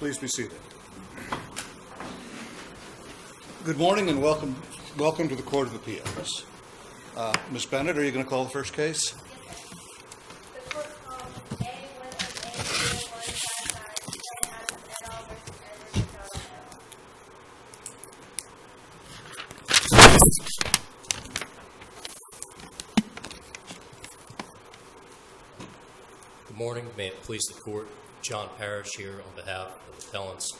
Please be seated. Good morning and welcome, welcome to the Court of Appeals. Uh, Ms. Bennett, are you going to call the first case? Please the court. John Parrish here on behalf of the appellants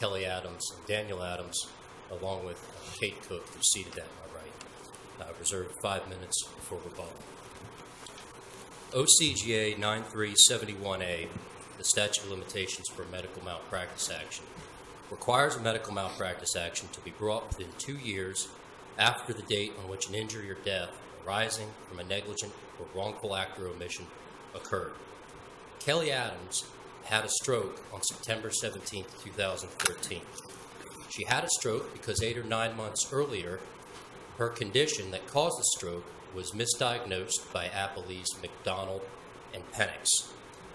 Kelly Adams and Daniel Adams, along with uh, Kate Cook, who's seated at my right. I reserve five minutes for rebuttal. OCGA 9371A, the statute of limitations for medical malpractice action, requires a medical malpractice action to be brought within two years after the date on which an injury or death arising from a negligent or wrongful act or omission occurred. Kelly Adams had a stroke on September 17, 2013. She had a stroke because eight or nine months earlier, her condition that caused the stroke was misdiagnosed by appellees McDonald and Penix.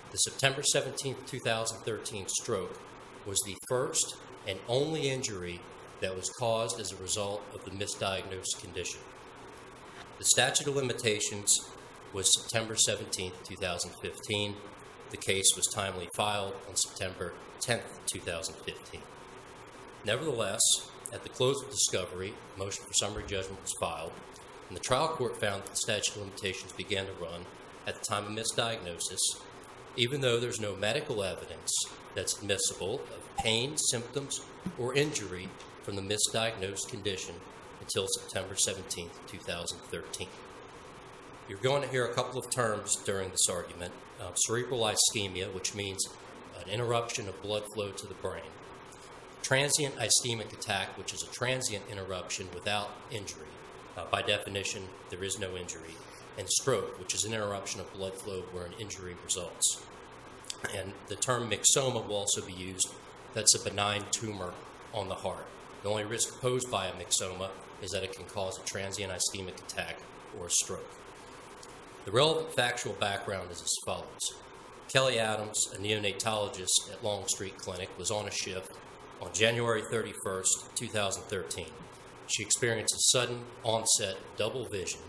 The September 17, 2013 stroke was the first and only injury that was caused as a result of the misdiagnosed condition. The statute of limitations was September 17, 2015. The case was timely filed on September 10, 2015. Nevertheless, at the close of discovery, a motion for summary judgment was filed, and the trial court found that the statute of limitations began to run at the time of misdiagnosis, even though there's no medical evidence that's admissible of pain, symptoms, or injury from the misdiagnosed condition until September 17, 2013. You're going to hear a couple of terms during this argument uh, cerebral ischemia, which means an interruption of blood flow to the brain, transient ischemic attack, which is a transient interruption without injury. Uh, by definition, there is no injury, and stroke, which is an interruption of blood flow where an injury results. And the term myxoma will also be used. That's a benign tumor on the heart. The only risk posed by a myxoma is that it can cause a transient ischemic attack or a stroke. The relevant factual background is as follows. Kelly Adams, a neonatologist at Longstreet Clinic, was on a shift on January 31st, 2013. She experienced a sudden onset double vision,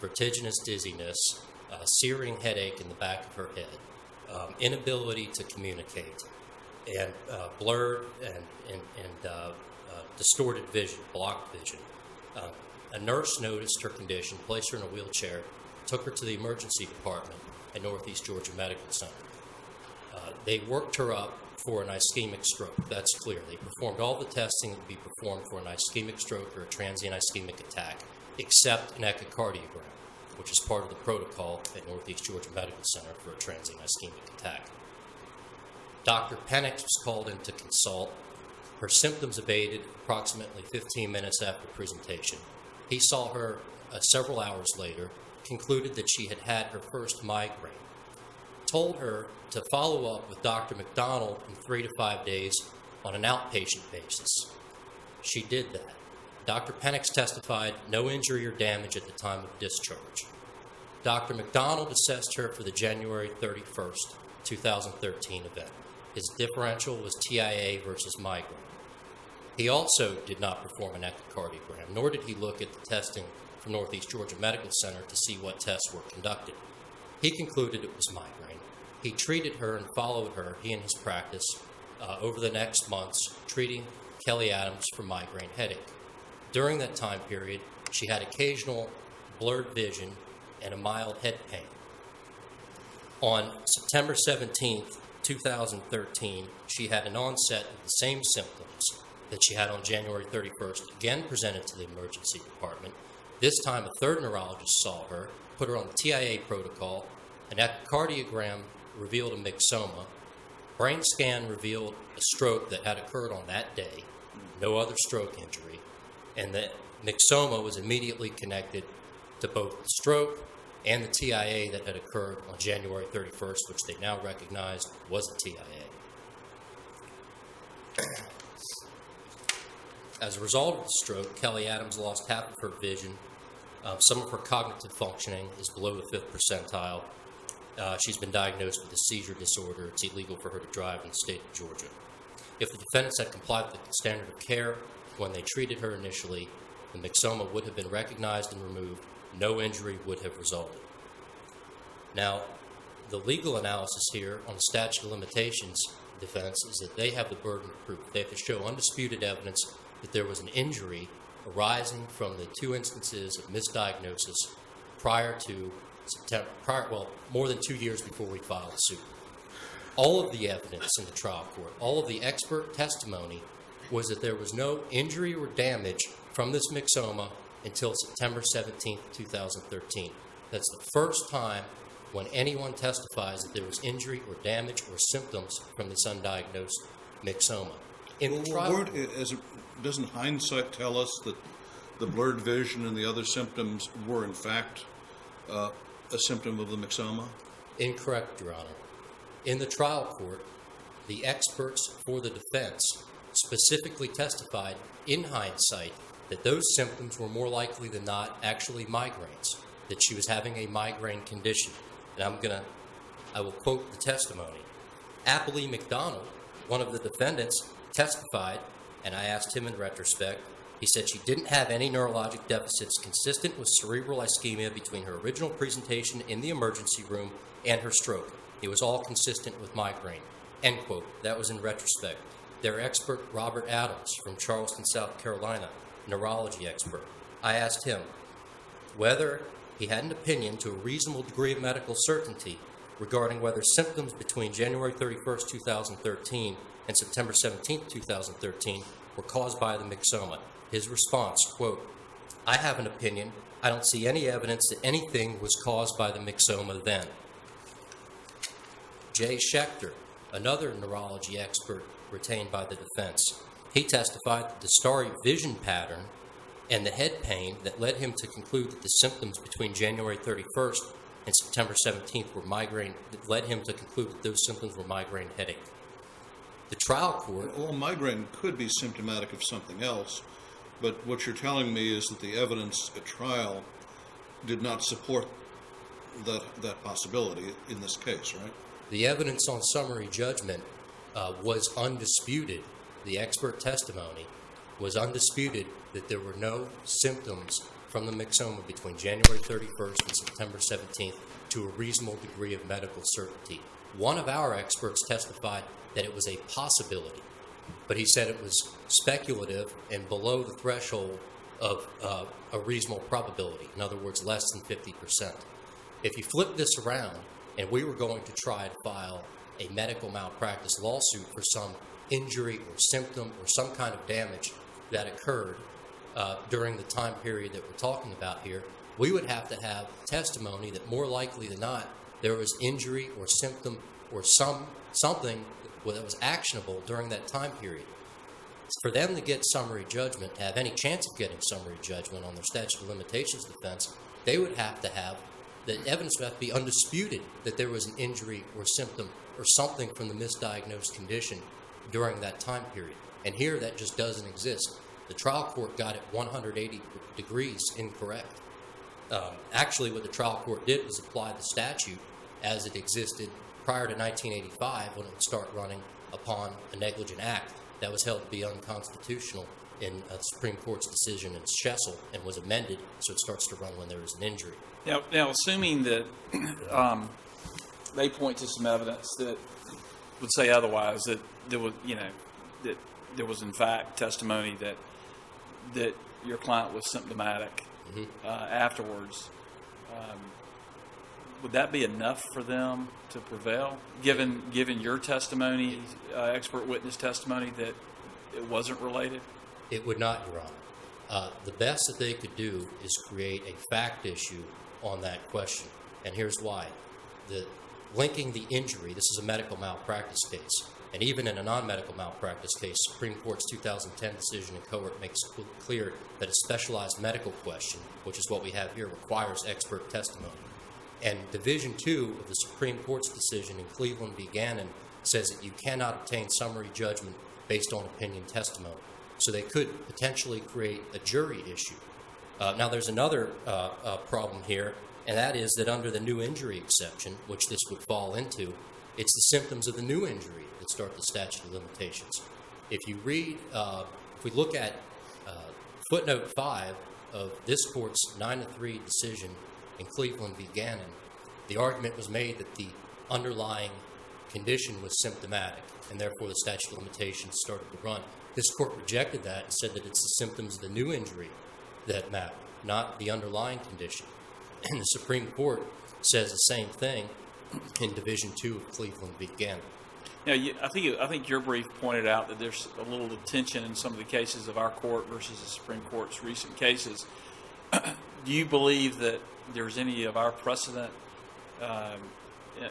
vertiginous dizziness, a searing headache in the back of her head, um, inability to communicate, and uh, blurred and, and, and uh, uh, distorted vision, blocked vision. Uh, a nurse noticed her condition, placed her in a wheelchair, took her to the emergency department at Northeast Georgia Medical Center. Uh, they worked her up for an ischemic stroke. That's clear. They performed all the testing that would be performed for an ischemic stroke or a transient ischemic attack, except an echocardiogram, which is part of the protocol at Northeast Georgia Medical Center for a transient ischemic attack. Dr. Penix was called in to consult. Her symptoms abated approximately 15 minutes after presentation. He saw her uh, several hours later, concluded that she had had her first migraine, told her to follow up with Dr. McDonald in three to five days on an outpatient basis. She did that. Dr. Penix testified no injury or damage at the time of discharge. Dr. McDonald assessed her for the January 31st, 2013 event. His differential was TIA versus migraine. He also did not perform an echocardiogram, nor did he look at the testing from Northeast Georgia Medical Center to see what tests were conducted. He concluded it was migraine. He treated her and followed her, he and his practice, uh, over the next months, treating Kelly Adams for migraine headache. During that time period, she had occasional blurred vision and a mild head pain. On September 17th, 2013, she had an onset of the same symptoms that she had on January 31st, again presented to the emergency department. This time, a third neurologist saw her, put her on the TIA protocol. An echocardiogram revealed a myxoma. Brain scan revealed a stroke that had occurred on that day, no other stroke injury, and the myxoma was immediately connected to both the stroke and the TIA that had occurred on January 31st, which they now recognized was a TIA. As a result of the stroke, Kelly Adams lost half of her vision. Uh, some of her cognitive functioning is below the fifth percentile. Uh, she's been diagnosed with a seizure disorder. It's illegal for her to drive in the state of Georgia. If the defendants had complied with the standard of care when they treated her initially, the myxoma would have been recognized and removed. No injury would have resulted. Now, the legal analysis here on the statute of limitations defense is that they have the burden of proof. They have to show undisputed evidence that there was an injury arising from the two instances of misdiagnosis prior to September, prior, well, more than two years before we filed the suit. All of the evidence in the trial court, all of the expert testimony was that there was no injury or damage from this myxoma until September 17, 2013. That's the first time when anyone testifies that there was injury or damage or symptoms from this undiagnosed myxoma. In the Well, trial, as a- doesn't hindsight tell us that the blurred vision and the other symptoms were in fact uh, a symptom of the myxoma? Incorrect, Your Honor. In the trial court, the experts for the defense specifically testified in hindsight that those symptoms were more likely than not actually migraines, that she was having a migraine condition. And I'm going to, I will quote the testimony. Appellee McDonald, one of the defendants, testified, and I asked him in retrospect, he said she didn't have any neurologic deficits consistent with cerebral ischemia between her original presentation in the emergency room and her stroke. It was all consistent with migraine. End quote. That was in retrospect. Their expert, Robert Adams from Charleston, South Carolina, neurology expert. I asked him whether he had an opinion to a reasonable degree of medical certainty regarding whether symptoms between January 31st, 2013 and September 17, 2013 were caused by the myxoma. His response, quote, I have an opinion. I don't see any evidence that anything was caused by the myxoma then. Jay Schechter, another neurology expert retained by the defense, he testified that the starry vision pattern and the head pain that led him to conclude that the symptoms between January 31st and September 17th were migraine, that led him to conclude that those symptoms were migraine headache. The trial court Well, migraine could be symptomatic of something else, but what you're telling me is that the evidence at trial did not support that, that possibility in this case, right? The evidence on summary judgment uh, was undisputed. The expert testimony was undisputed that there were no symptoms from the myxoma between January 31st and September 17th to a reasonable degree of medical certainty. One of our experts testified that it was a possibility, but he said it was speculative and below the threshold of uh, a reasonable probability. In other words, less than 50%. If you flip this around and we were going to try to file a medical malpractice lawsuit for some injury or symptom or some kind of damage that occurred uh, during the time period that we're talking about here, we would have to have testimony that more likely than not there was injury or symptom or some something that was actionable during that time period. For them to get summary judgment, to have any chance of getting summary judgment on their statute of limitations defense, they would have to have the evidence would have to be undisputed that there was an injury or symptom or something from the misdiagnosed condition during that time period. And here that just doesn't exist. The trial court got it 180 degrees incorrect. Um, actually, what the trial court did was apply the statute as it existed prior to 1985 when it would start running upon a negligent act that was held to be unconstitutional in a Supreme Court's decision in Shessel and was amended so it starts to run when there is an injury. Now, now assuming that um, they point to some evidence that would say otherwise, that there was, you know, that there was in fact testimony that that your client was symptomatic uh, afterwards, um, would that be enough for them to prevail? Given given your testimony, uh, expert witness testimony, that it wasn't related. It would not, Your Honor. Uh, the best that they could do is create a fact issue on that question. And here's why. The, linking the injury, this is a medical malpractice case. And even in a non medical malpractice case, Supreme Court's 2010 decision in Cowart makes clear that a specialized medical question, which is what we have here, requires expert testimony. And Division Two of the Supreme Court's decision in Cleveland v. Gannon says that you cannot obtain summary judgment based on opinion testimony. So they could potentially create a jury issue. Uh, now, there's another uh, uh, problem here, and that is that under the new injury exception, which this would fall into, it's the symptoms of the new injury that start the statute of limitations. If you read, uh, if we look at uh, footnote five of this court's nine to three decision in Cleveland v. Gannon, the argument was made that the underlying condition was symptomatic, and therefore the statute of limitations started to run. This court rejected that and said that it's the symptoms of the new injury that matter, not the underlying condition. And the Supreme Court says the same thing in Division Two of Cleveland v. Gannon. Now, you, I think I think your brief pointed out that there's a little tension in some of the cases of our court versus the Supreme Court's recent cases. Do you believe that there's any of our precedent um,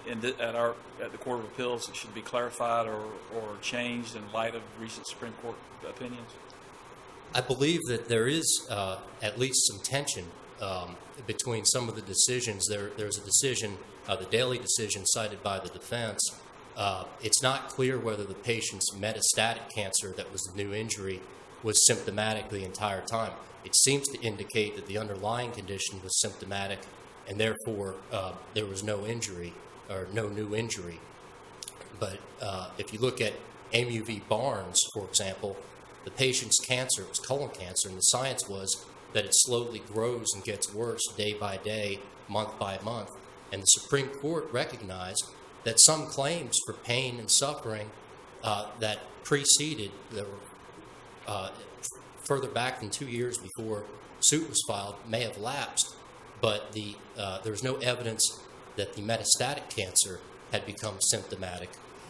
in the, at our at the Court of Appeals that should be clarified or, or changed in light of recent Supreme Court opinions? I believe that there is uh, at least some tension um, between some of the decisions. There, there's a decision, uh, the Daly decision cited by the defense. Uh, it's not clear whether the patient's metastatic cancer that was the new injury was symptomatic the entire time. It seems to indicate that the underlying condition was symptomatic, and therefore uh, there was no injury or no new injury. But uh, if you look at Amu v. Barnes, for example, the patient's cancer was colon cancer, and the science was that it slowly grows and gets worse day by day, month by month. And the Supreme Court recognized that some claims for pain and suffering uh, that preceded, were uh, further back than two years before suit was filed, may have lapsed, but the, uh, no evidence that the metastatic cancer had become symptomatic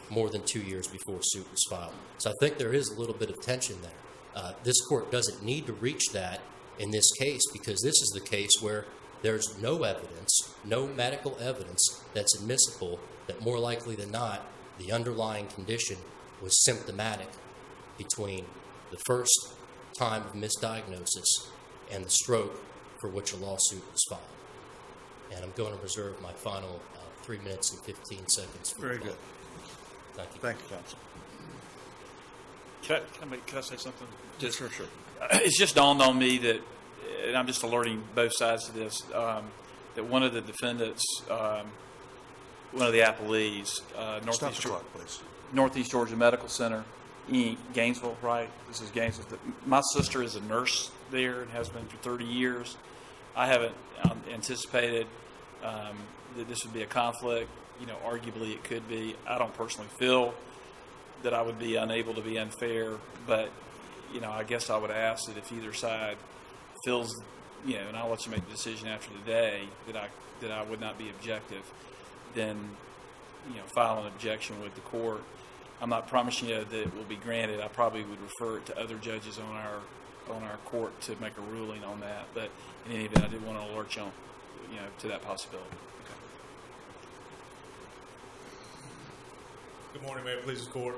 more than two years before suit was filed. So I think there is a little bit of tension there. Uh, this court doesn't need to reach that in this case because this is the case where there's no evidence, no medical evidence that's admissible that more likely than not the underlying condition was symptomatic between the first time of misdiagnosis and the stroke for which a lawsuit was filed. And I'm going to reserve my final uh, three minutes and 15 seconds. For Very good. Thank you. Thank you, counsel. Can I, can I, make, can I say something? Just, Sure, sure. it's just dawned on me that, and I'm just alerting both sides to this, um, that one of the defendants, um, one of the appellees, uh, Stop the clock, please. Northeast Georgia Medical Center, in Gainesville, right? This is Gainesville. My sister is a nurse there and has been for 30 years. I haven't um, anticipated um, that this would be a conflict. You know, arguably it could be. I don't personally feel that I would be unable to be unfair, but you know, I guess I would ask that if either side feels, you know, and I'll let you make the decision after the day that I that I would not be objective, then you know, file an objection with the court. I'm not promising you that it will be granted. I probably would refer it to other judges on our on our court to make a ruling on that. But in any event, I did want to alert you on, you know, to that possibility. Good morning, Mayor, please court.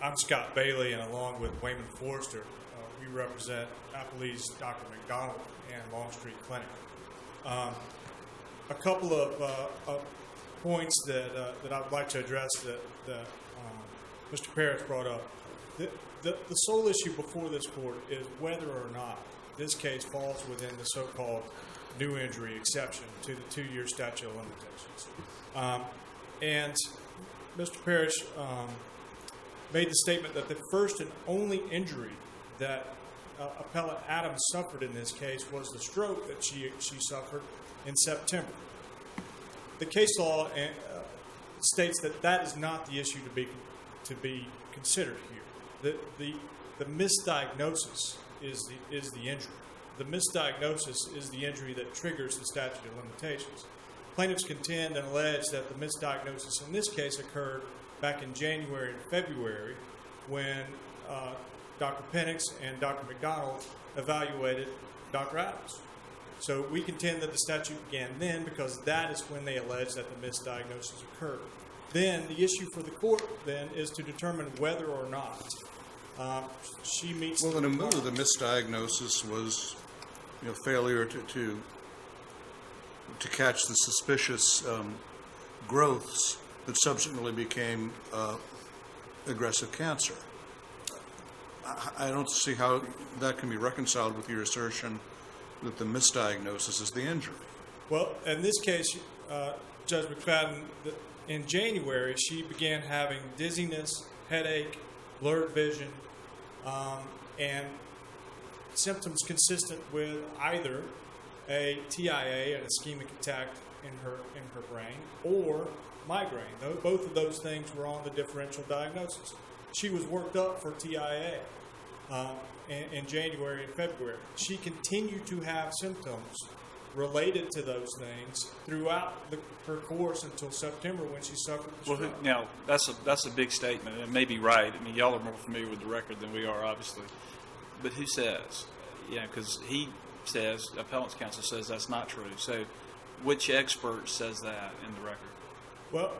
I'm Scott Bailey, and along with Wayman Forrester, uh, we represent appellees Dr. McDonald and Longstreet Clinic. Um, A couple of uh, points that uh, that I would like to address that that Mr. Parrish brought up. The, the the sole issue before this court is whether or not this case falls within the so-called new injury exception to the two-year statute of limitations. Um, and Mr. Parrish um, made the statement that the first and only injury that uh, appellant Adams suffered in this case was the stroke that she she suffered in September. The case law uh, states that that is not the issue to be to be considered here. The the the misdiagnosis is the is the injury. The misdiagnosis is the injury that triggers the statute of limitations. Plaintiffs contend and allege that the misdiagnosis in this case occurred back in January and February when uh, Dr. Penix and Dr. McDonald evaluated Dr. Adams. So we contend that the statute began then because that is when they allege that the misdiagnosis occurred. Then the issue for the court then is to determine whether or not uh, she meets. Well, the in Amu, the misdiagnosis was, you know, failure to, to, to catch the suspicious um, growths that subsequently became uh, aggressive cancer. I, I don't see how that can be reconciled with your assertion that the misdiagnosis is the injury. Well, in this case, uh, Judge McFadden, in January, she began having dizziness, headache, blurred vision, um, and symptoms consistent with either a TIA, an ischemic attack in her in her brain, or migraine. Both of those things were on the differential diagnosis. She was worked up for TIA uh, in, in January and February. She continued to have symptoms related to those things throughout the, her course until September when she suffered the Well, who- now, that's a, that's a big statement, and it may be right. I mean, y'all are more familiar with the record than we are, obviously. But who says? Yeah, because he says, appellant's counsel says that's not true. So which expert says that in the record? Well,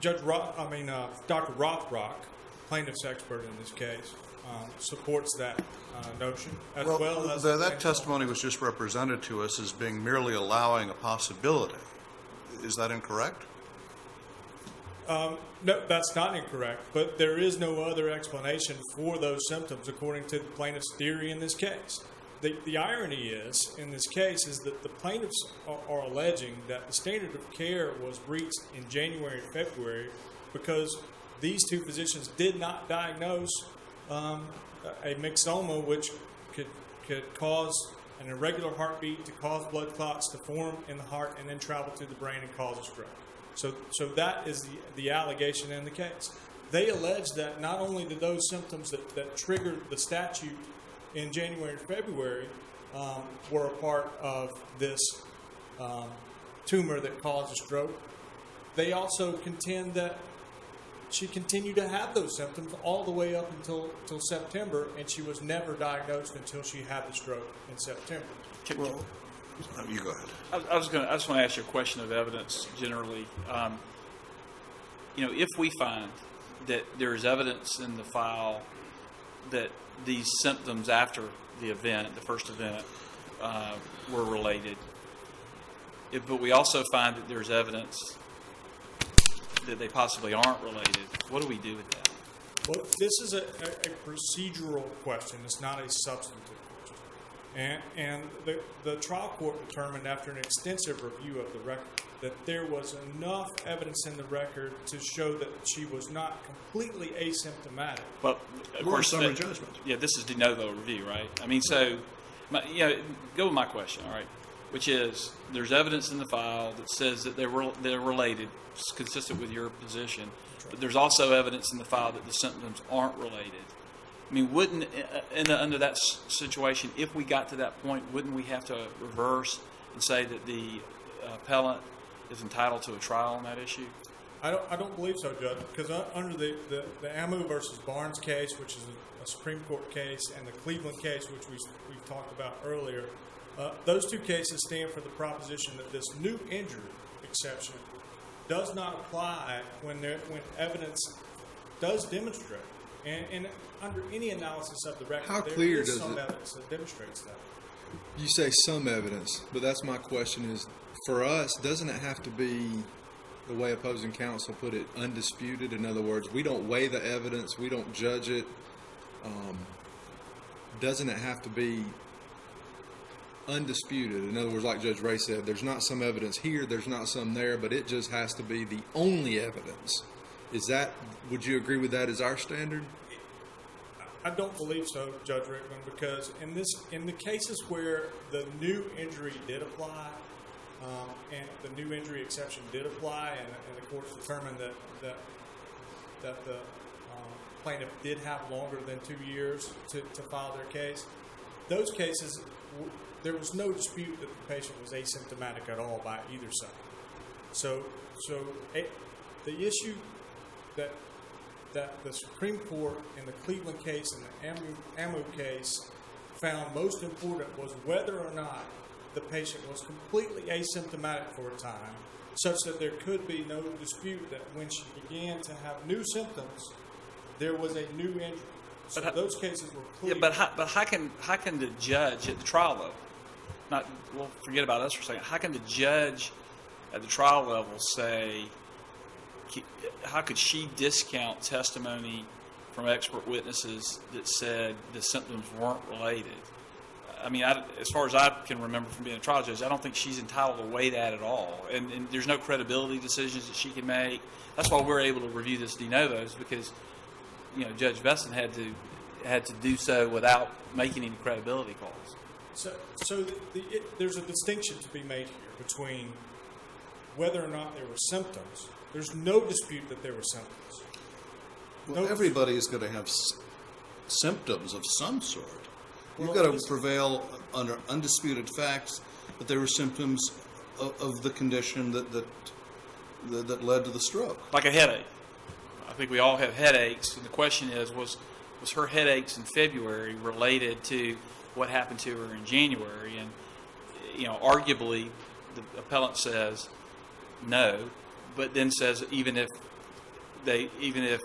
Judge Roth, I mean, uh, Dr. Rothrock, plaintiff's expert in this case, um, supports that uh, notion as well, Well, as the that testimony was just represented to us as being merely allowing a possibility. Is that incorrect? Um, no, that's not incorrect, but there is no other explanation for those symptoms according to the plaintiff's theory in this case. The, the irony is, in this case, is that the plaintiffs are, are alleging that the standard of care was breached in January and February because these two physicians did not diagnose um, a myxoma, which could, could cause an irregular heartbeat to cause blood clots to form in the heart and then travel to the brain and cause a stroke. So, so that is the, the allegation in the case. They allege that not only did those symptoms that, that triggered the statute in January and February um, were a part of this um, tumor that caused a stroke, they also contend that she continued to have those symptoms all the way up until, until September, and she was never diagnosed until she had the stroke in September. Can- Uh, You go ahead. I, I was going. to I just want to ask you a question of evidence generally. Um, you know, if we find that there is evidence in the file that these symptoms after the event, the first event, uh, were related, if, but we also find that there's evidence that they possibly aren't related, what do we do with that? Well, this is a, a, a procedural question. It's not a substantive question. And, and the, the trial court determined after an extensive review of the record that there was enough evidence in the record to show that she was not completely asymptomatic. Well, of course, summary that- judgment. Yeah, this is de novo review, right? I mean, so, my, you know, go with my question, all right? Which is, there's evidence in the file that says that they're rel- they're related, it's consistent with your position, but there's also evidence in the file that the symptoms aren't related. I mean, wouldn't uh, in the, under that situation, if we got to that point, wouldn't we have to reverse and say that the appellant is entitled to a trial on that issue? I don't, I don't believe so, Judge, because uh, under the, the, the Amu versus Barnes case, which is a, a Supreme Court case, and the Cleveland case, which we, we've talked about earlier, uh, those two cases stand for the proposition that this new injury exception does not apply when there, when evidence does demonstrate. And, and under any analysis of the record, How there clear is does some it- evidence that demonstrates that. You say some evidence, but that's my question is for us, doesn't it have to be the way opposing counsel put it, undisputed? In other words, we don't weigh the evidence, we don't judge it. Um, doesn't it have to be undisputed? In other words, like Judge Ray said, there's not some evidence here, there's not some there, but it just has to be the only evidence. Is that, would you agree with that as our standard? I don't believe so, Judge Rickman, because in this, in the cases where the new injury did apply, um, and the new injury exception did apply, and, and the courts determined that, that, that the um, plaintiff did have longer than two years to, to file their case, those cases, there was no dispute that the patient was asymptomatic at all by either side. So, so a, the issue that that the Supreme Court in the Cleveland case and the Amu, Amu case found most important was whether or not the patient was completely asymptomatic for a time, such that there could be no dispute that when she began to have new symptoms, there was a new injury. So But how- those cases were clear. Yeah, but how, but how can how can the judge at the trial level, not well, forget about us for a second. How can the judge at the trial level say? How could she discount testimony from expert witnesses that said the symptoms weren't related? I mean, I, as far as I can remember from being a trial judge, I don't think she's entitled to weigh that at all. And, and there's no credibility decisions that she can make. That's why we're able to review this de novos because you know, Judge Besson had to had to do so without making any credibility calls. So, so the, the, it, there's a distinction to be made here between whether or not there were symptoms. There's no dispute that there were symptoms. Well, No- everybody's going to have s- symptoms of some sort. You've Well, got to prevail under undisputed facts that there were symptoms of, of the condition that, that that that led to the stroke. Like a headache. I think we all have headaches, and the question is, was was her headaches in February related to what happened to her in January? And you know, arguably, the appellant says no, but then says even if they, even if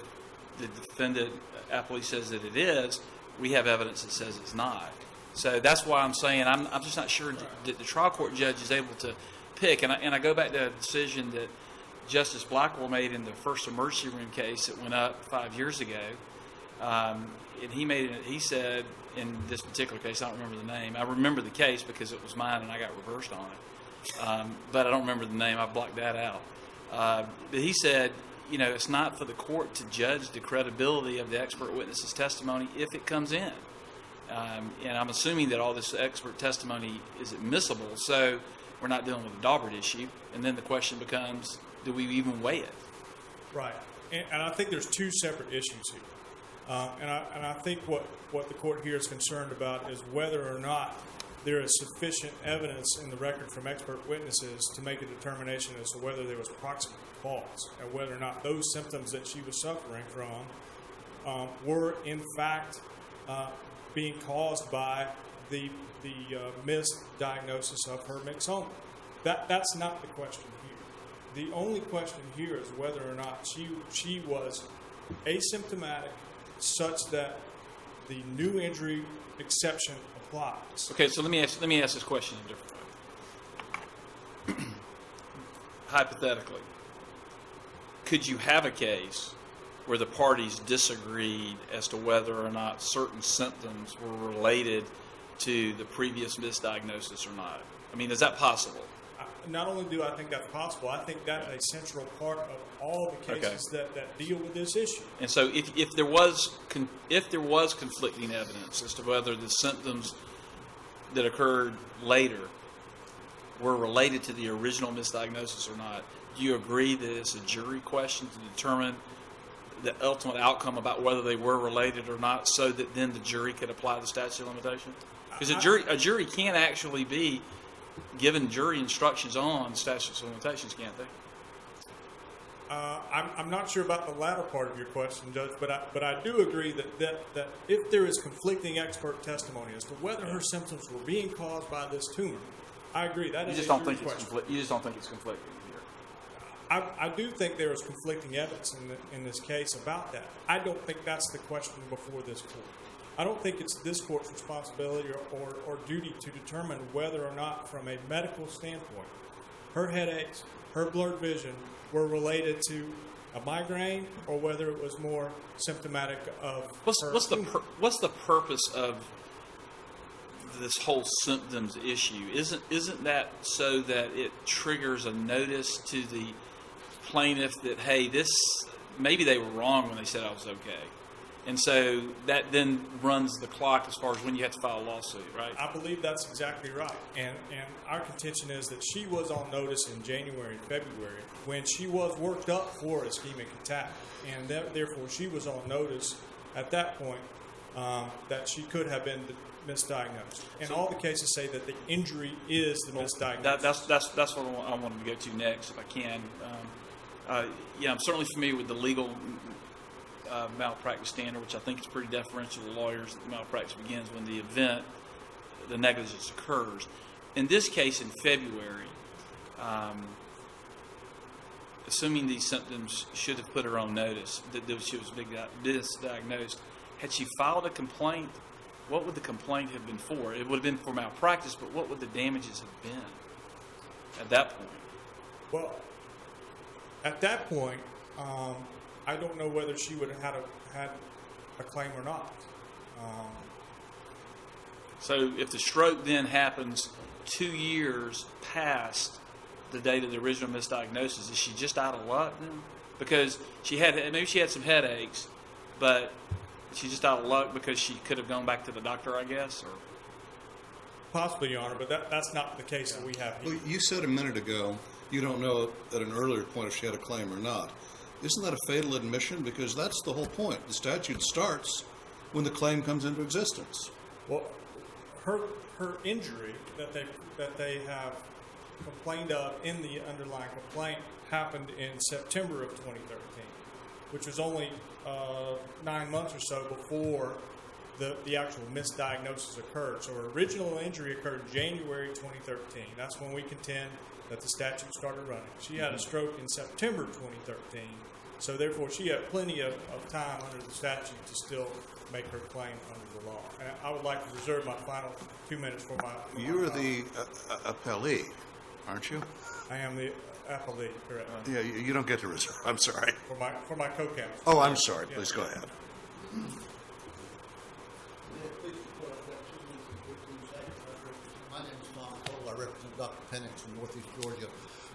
the defendant appellee says that it is, we have evidence that says it's not. So that's why I'm saying I'm, I'm just not sure that the trial court judge is able to pick. And I, and I go back to a decision that Justice Blackwell made in the first emergency room case that went up five years ago. Um, and he made it, he said in this particular case, I don't remember the name. I remember the case because it was mine and I got reversed on it. Um, but I don't remember the name. I blocked that out. Uh, but he said, you know, it's not for the court to judge the credibility of the expert witness's testimony if it comes in. Um, and I'm assuming that all this expert testimony is admissible, so we're not dealing with a Daubert issue. And then the question becomes, do we even weigh it? Right. And, and I think there's two separate issues here. Uh, and, I, and I think what, what the court here is concerned about is whether or not there is sufficient evidence in the record from expert witnesses to make a determination as to whether there was proximate cause and whether or not those symptoms that she was suffering from um, were in fact uh, being caused by the, the uh, misdiagnosis of her myxoma. That, that's not the question here. The only question here is whether or not she, she was asymptomatic such that the new injury exception applies. Okay, so let me ask, let me ask this question in a different way. Hypothetically, could you have a case where the parties disagreed as to whether or not certain symptoms were related to the previous misdiagnosis or not? I mean, is that possible? Not only do I think that's possible, I think that's a central part of all the Okay. cases that, that deal with this issue. And so, if, if there was con- if there was conflicting evidence as to whether the symptoms that occurred later were related to the original misdiagnosis or not, do you agree that it's a jury question to determine the ultimate outcome about whether they were related or not, so that then the jury could apply the statute of limitation? Because a jury a jury can actually be given jury instructions on statutes of limitations, can't they? Uh, I'm, I'm not sure about the latter part of your question, Judge, but I, but I do agree that, that, that if there is conflicting expert testimony as to whether her symptoms were being caused by this tumor, I agree. That You is just a don't think it's question. You just don't think it's conflicting here. I, I do think there is conflicting evidence in, the, in this case about that. I don't think that's the question before this court. I don't think it's this court's responsibility or, or, or duty to determine whether or not, from a medical standpoint, her headaches, her blurred vision were related to a migraine or whether it was more symptomatic of What's her what's the pur- what's the purpose of this whole symptoms issue? Isn't isn't that so that it triggers a notice to the plaintiff that hey, this maybe they were wrong when they said I was okay, and so that then runs the clock as far as when you have to file a lawsuit, right? I believe that's exactly right. And and our contention is that she was on notice in January and February when she was worked up for ischemic attack, and that, therefore she was on notice at that point um, that she could have been misdiagnosed. And all the cases say that the injury is the misdiagnosis. That, that's that's that's what I want, I wanted to go to next, if I can. Um, uh, yeah, I'm certainly familiar with the legal uh, malpractice standard, which I think is pretty deferential to lawyers. That malpractice begins when the event, the negligence occurs. In this case, in February, um, assuming these symptoms should have put her on notice that, that she was misdiagnosed, had she filed a complaint, what would the complaint have been for? It would have been for malpractice, but what would the damages have been at that point? Well, at that point, um, I don't know whether she would have had a, had a claim or not. Um, So if the stroke then happens two years past the date of the original misdiagnosis, is she just out of luck then? Because she had maybe she had some headaches, but she's just out of luck because she could have gone back to the doctor, I guess, or? Possibly, Your Honor, but that, that's not the case that we have here. Well, you said a minute ago you don't know at an earlier point if she had a claim or not. Isn't that a fatal admission? Because that's the whole point. The statute starts when the claim comes into existence. Well, her, her injury that they, that they have complained of in the underlying complaint happened in September of 2013, which was only uh, nine months or so before the, the actual misdiagnosis occurred. So her original injury occurred January 2013. That's when we contend that the statute started running. She had a stroke in September 2013. So therefore, she had plenty of, of time under the statute to still make her claim under the law. And I would like to reserve my final two minutes for my. for You're comment. the uh, uh, appellee, aren't you? I am the appellee, correct, Yeah, you, you don't get to reserve. I'm sorry. for my, for my co-counsel. Oh, I'm sorry. Please go ahead. My name is Tom Cole. I represent Dr. Penix from Northeast Georgia.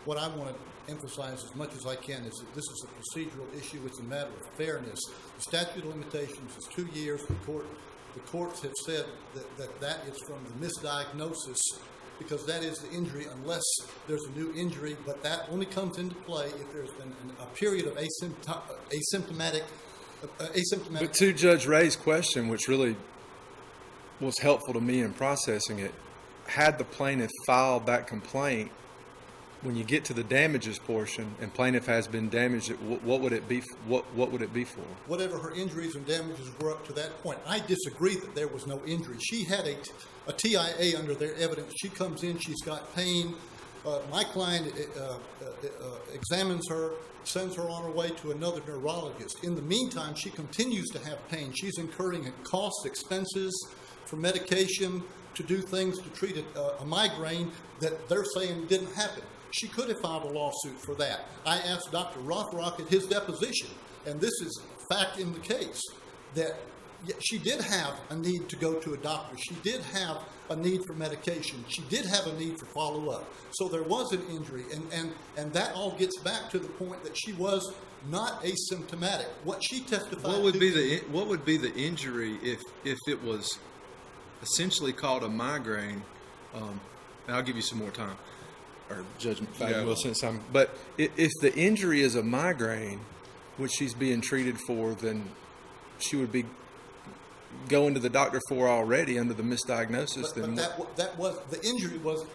What I want to emphasize as much as I can is that this is a procedural issue. It's a matter of fairness. The statute of limitations is two years. The court, the courts have said that that, that is from the misdiagnosis because that is the injury unless there's a new injury, but that only comes into play if there's been a period of asymptom, asymptomatic, uh, asymptomatic. But to Judge Ray's question, which really was helpful to me in processing it, had the plaintiff filed that complaint, when you get to the damages portion and plaintiff has been damaged, what, would it be? What what would it be for? whatever her injuries and damages were up to that point. I disagree that there was no injury. She had a, a TIA under their evidence. She comes in, she's got pain. Uh, my client uh, uh, uh, examines her, sends her on her way to another neurologist. In the meantime, she continues to have pain. She's incurring costs, expenses for medication to do things to treat a, a migraine that they're saying didn't happen. She could have filed a lawsuit for that. I asked Dr. Rothrock at his deposition, and this is fact in the case, that she did have a need to go to a doctor. She did have a need for medication. She did have a need for follow up. So there was an injury, and, and, and that all gets back to the point that she was not asymptomatic. What she testified What would to be the what would be the injury if if it was essentially called a migraine? Um, and I'll give you some more time, or Judge Yeah. Will since I'm. But if the injury is a migraine, which she's being treated for, then she would be going to the doctor for already under the misdiagnosis. But, then but that that was, the injury was, a-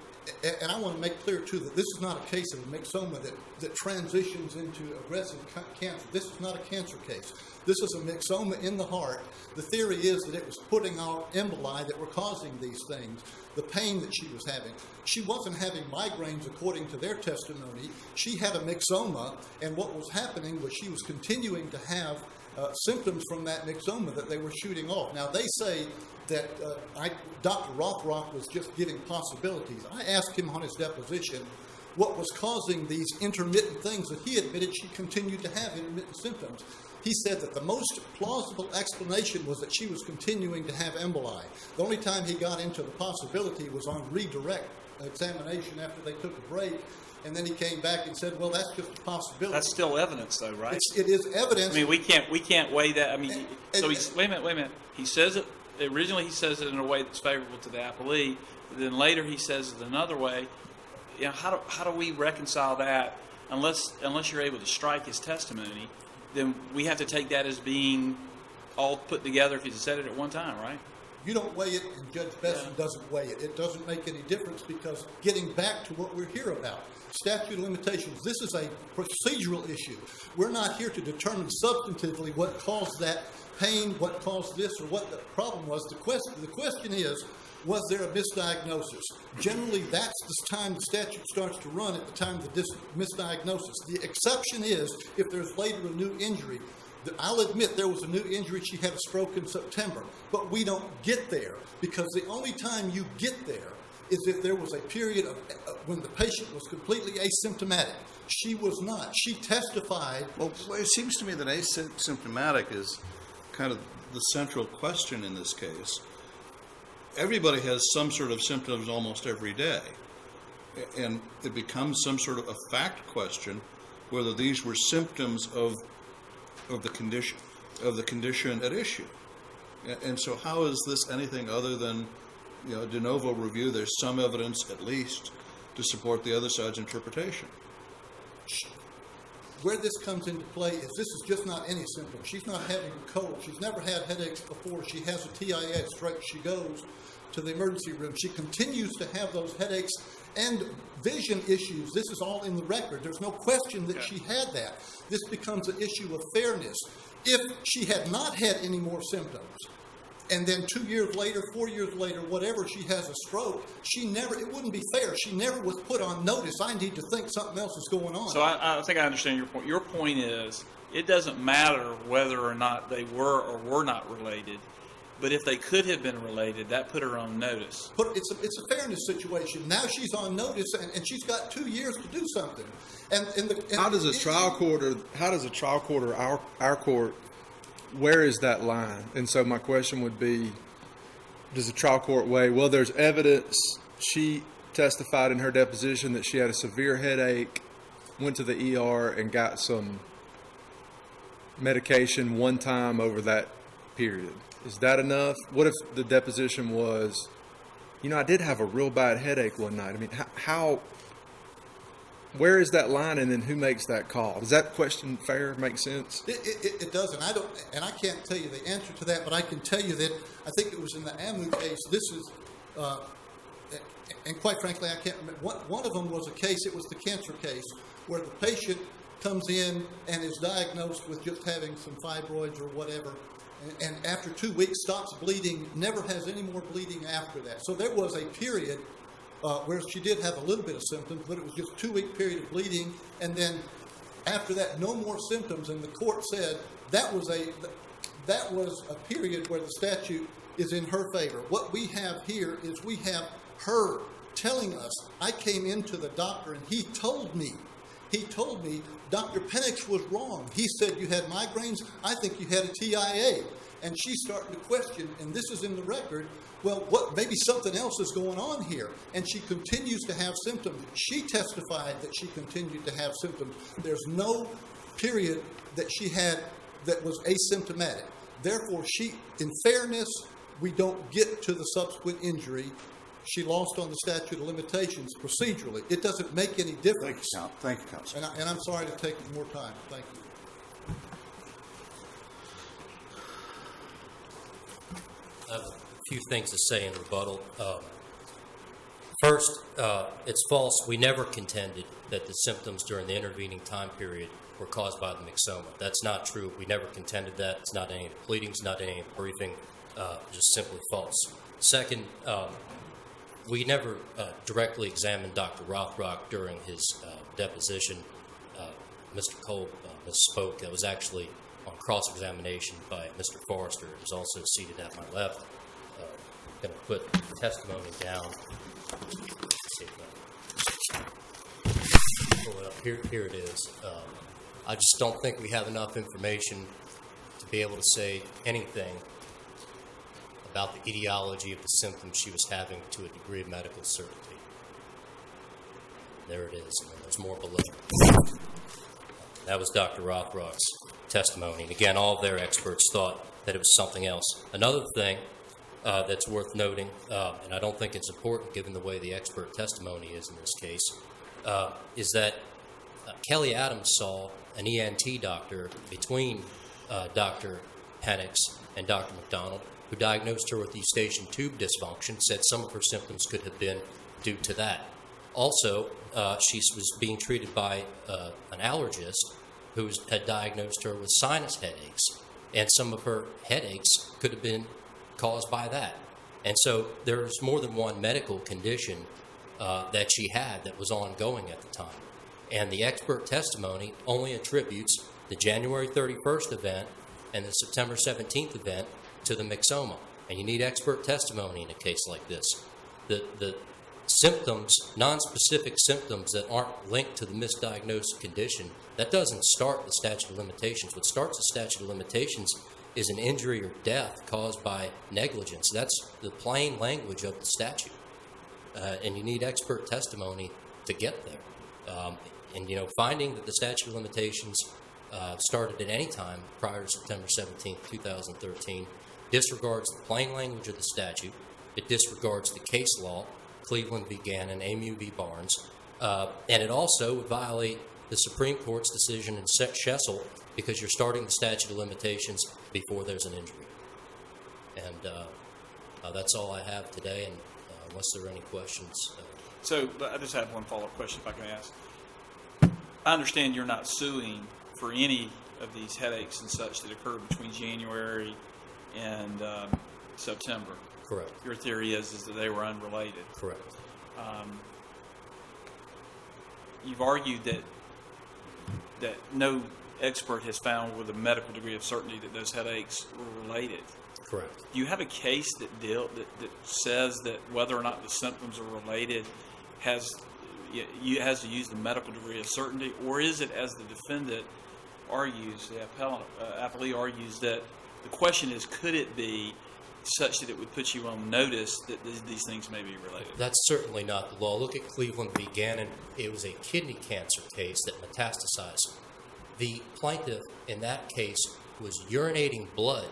and I want to make clear too that this is not a case of a myxoma that, that transitions into aggressive cancer. This is not a cancer case. This is a myxoma in the heart. The theory is that it was putting out emboli that were causing these things, the pain that she was having. She wasn't having migraines according to their testimony. She had a myxoma, and what was happening was she was continuing to have uh, symptoms from that myxoma that they were shooting off. Now, they say that uh, I, Dr. Rothrock was just giving possibilities. I asked him on his deposition what was causing these intermittent things that he admitted she continued to have intermittent symptoms. He said that the most plausible explanation was that she was continuing to have emboli. The only time he got into the possibility was on redirect examination after they took a break, and then he came back and said, "Well, that's just a possibility." That's still evidence, though, right? It's, it is evidence. I mean, we can't we can't weigh that. I mean, And- so and- he's wait a minute, wait a minute. He says it originally. He says it in a way that's favorable to the appellee. Then later he says it another way. You know, how do how do we reconcile that? Unless unless you're able to strike his testimony, then we have to take that as being all put together if he said it at one time, right? You don't weigh it, and Judge Besson doesn't weigh it. It doesn't make any difference because getting back to what we're here about, statute of limitations, this is a procedural issue. We're not here to determine substantively what caused that pain, what caused this, or what the problem was. The question, the question is, was there a misdiagnosis? Generally, that's the time the statute starts to run at the time of the dis- misdiagnosis. The exception is if there's later a new injury. I'll admit there was a new injury. She had a stroke in September, but we don't get there because the only time you get there is if there was a period of uh, when the patient was completely asymptomatic. She was not. She testified. Well, it seems to me that asymptomatic is kind of the central question in this case. Everybody has some sort of symptoms almost every day, and it becomes some sort of a fact question whether these were symptoms of of the condition. of the condition at issue. And so how is this anything other than, you know, de novo review? There's some evidence at least to support the other side's interpretation. Where this comes into play is this is just not any symptom. She's not having a cold. She's never had headaches before. She has a TIS, right? She goes to the emergency room. She continues to have those headaches and vision issues. This is all in the record. There's no question that she had that. This becomes an issue of fairness. If she had not had any more symptoms, and then two years later, four years later, whatever, she has a stroke, she never, it wouldn't be fair. She never was put on notice. I need to think something else is going on. So I, I think I understand your point. Your point is it doesn't matter whether or not they were or were not related, but if they could have been related, that put her on notice. But it's a, it's a fairness situation. Now she's on notice, and, and she's got two years to do something. And, and the and How does a trial court or how does a trial court or our our court where is that line? And so my question would be does the trial court weigh well there's evidence she testified in her deposition that she had a severe headache, went to the ER and got some medication one time over that period. Is that enough? What if the deposition was you know, I did have a real bad headache one night. I mean, how, where is that line, and then who makes that call? Does that question fair make sense? It, it, it- it doesn't. I don't, and I can't tell you the answer to that, but I can tell you that I think it was in the Amu case. This is, uh, and quite frankly, I can't remember. One, one of them was a case. It was the cancer case where the patient comes in and is diagnosed with just having some fibroids or whatever, and, after two weeks stops bleeding, never has any more bleeding after that. So there was a period uh, where she did have a little bit of symptoms, but it was just two week period of bleeding, and then after that, no more symptoms. And the court said that was a that was a period where the statute is in her favor. What we have here is we have her telling us, I came into the doctor and he told me, he told me Dr. Penix was wrong. He said you had migraines. I think you had a TIA. And she's starting to question, and this is in the record. Well, what? Maybe something else is going on here, and she continues to have symptoms. She testified that she continued to have symptoms. There's no period that she had that was asymptomatic. Therefore, she, in fairness, we don't get to the subsequent injury. She lost on the statute of limitations procedurally. It doesn't make any difference. Thank you, difference. Counsel. Thank you, Counsel. And, I, and I'm sorry to take more time. Thank you. I have a few things to say in rebuttal. Um, First, uh, it's false. We never contended that the symptoms during the intervening time period were caused by the myxoma. That's not true. We never contended that. It's not any of the pleadings, not any of the briefing, uh, just simply false. Second, um, we never uh, directly examined Dr. Rothrock during his uh, deposition. Uh, Mr. Cole uh, misspoke. That was actually on cross-examination by Mr. Forrester, who's also seated at my left. Uh, Going to put the testimony down. Here, here it is. Um, I just don't think we have enough information to be able to say anything about the etiology of the symptoms she was having to a degree of medical certainty. There it is, and there's more below. That was Dr. Rothrock's testimony. And again, all their experts thought that it was something else. Another thing uh, that's worth noting, uh, and I don't think it's important given the way the expert testimony is in this case, uh, is that uh, Kelly Adams saw an ENT doctor between uh, Dr. Penix and Dr. McDonald, who diagnosed her with eustachian tube dysfunction, said some of her symptoms could have been due to that. Also, uh, she was being treated by uh, an allergist who had diagnosed her with sinus headaches, and some of her headaches could have been caused by that. And so there's more than one medical condition uh, that she had that was ongoing at the time. And the expert testimony only attributes the January 31st event and the September 17th event to the myxoma. And you need expert testimony in a case like this. The, the symptoms, non-specific symptoms that aren't linked to the misdiagnosed condition, that doesn't start the statute of limitations. What starts the statute of limitations is an injury or death caused by negligence. That's the plain language of the statute. Uh, and you need expert testimony to get there. Um, and, you know, finding that the statute of limitations uh, started at any time prior to September 17, 2013, disregards the plain language of the statute. It disregards the case law, Cleveland v. Gannon, Amu v. Barnes, uh, and it also would violate the Supreme Court's decision in Se- Shessel because you're starting the statute of limitations before there's an injury. And uh, uh, that's all I have today, and uh, unless there are any questions, uh, So I just have one follow-up question if I can ask. I understand you're not suing for any of these headaches and such that occurred between January and um, September. correct, Your theory is, is that they were unrelated. correct. Um, you've argued that that no expert has found with a medical degree of certainty that those headaches were related. Correct. Do you have a case that deal that, that says that whether or not the symptoms are related has you, has to use the medical degree of certainty, or is it as the defendant argues, the appellant, uh, appellee argues that the question is, could it be such that it would put you on notice that these, these things may be related? That's certainly not the law. Look at Cleveland v. Gannon. It was a kidney cancer case that metastasized. The plaintiff in that case was urinating blood,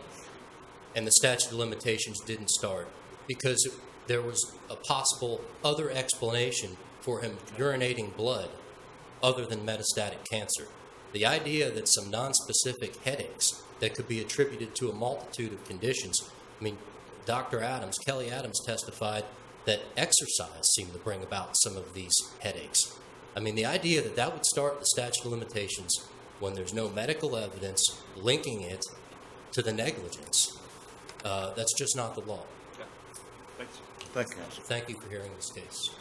and the statute of limitations didn't start because there was a possible other explanation for him urinating blood other than metastatic cancer. The idea that some nonspecific headaches that could be attributed to a multitude of conditions. I mean, Dr. Adams, Kelly Adams testified that exercise seemed to bring about some of these headaches. I mean, the idea that that would start the statute of limitations when there's no medical evidence linking it to the negligence, uh, that's just not the law. Okay. Thanks. Thank you, counsel. Thank you for hearing this case.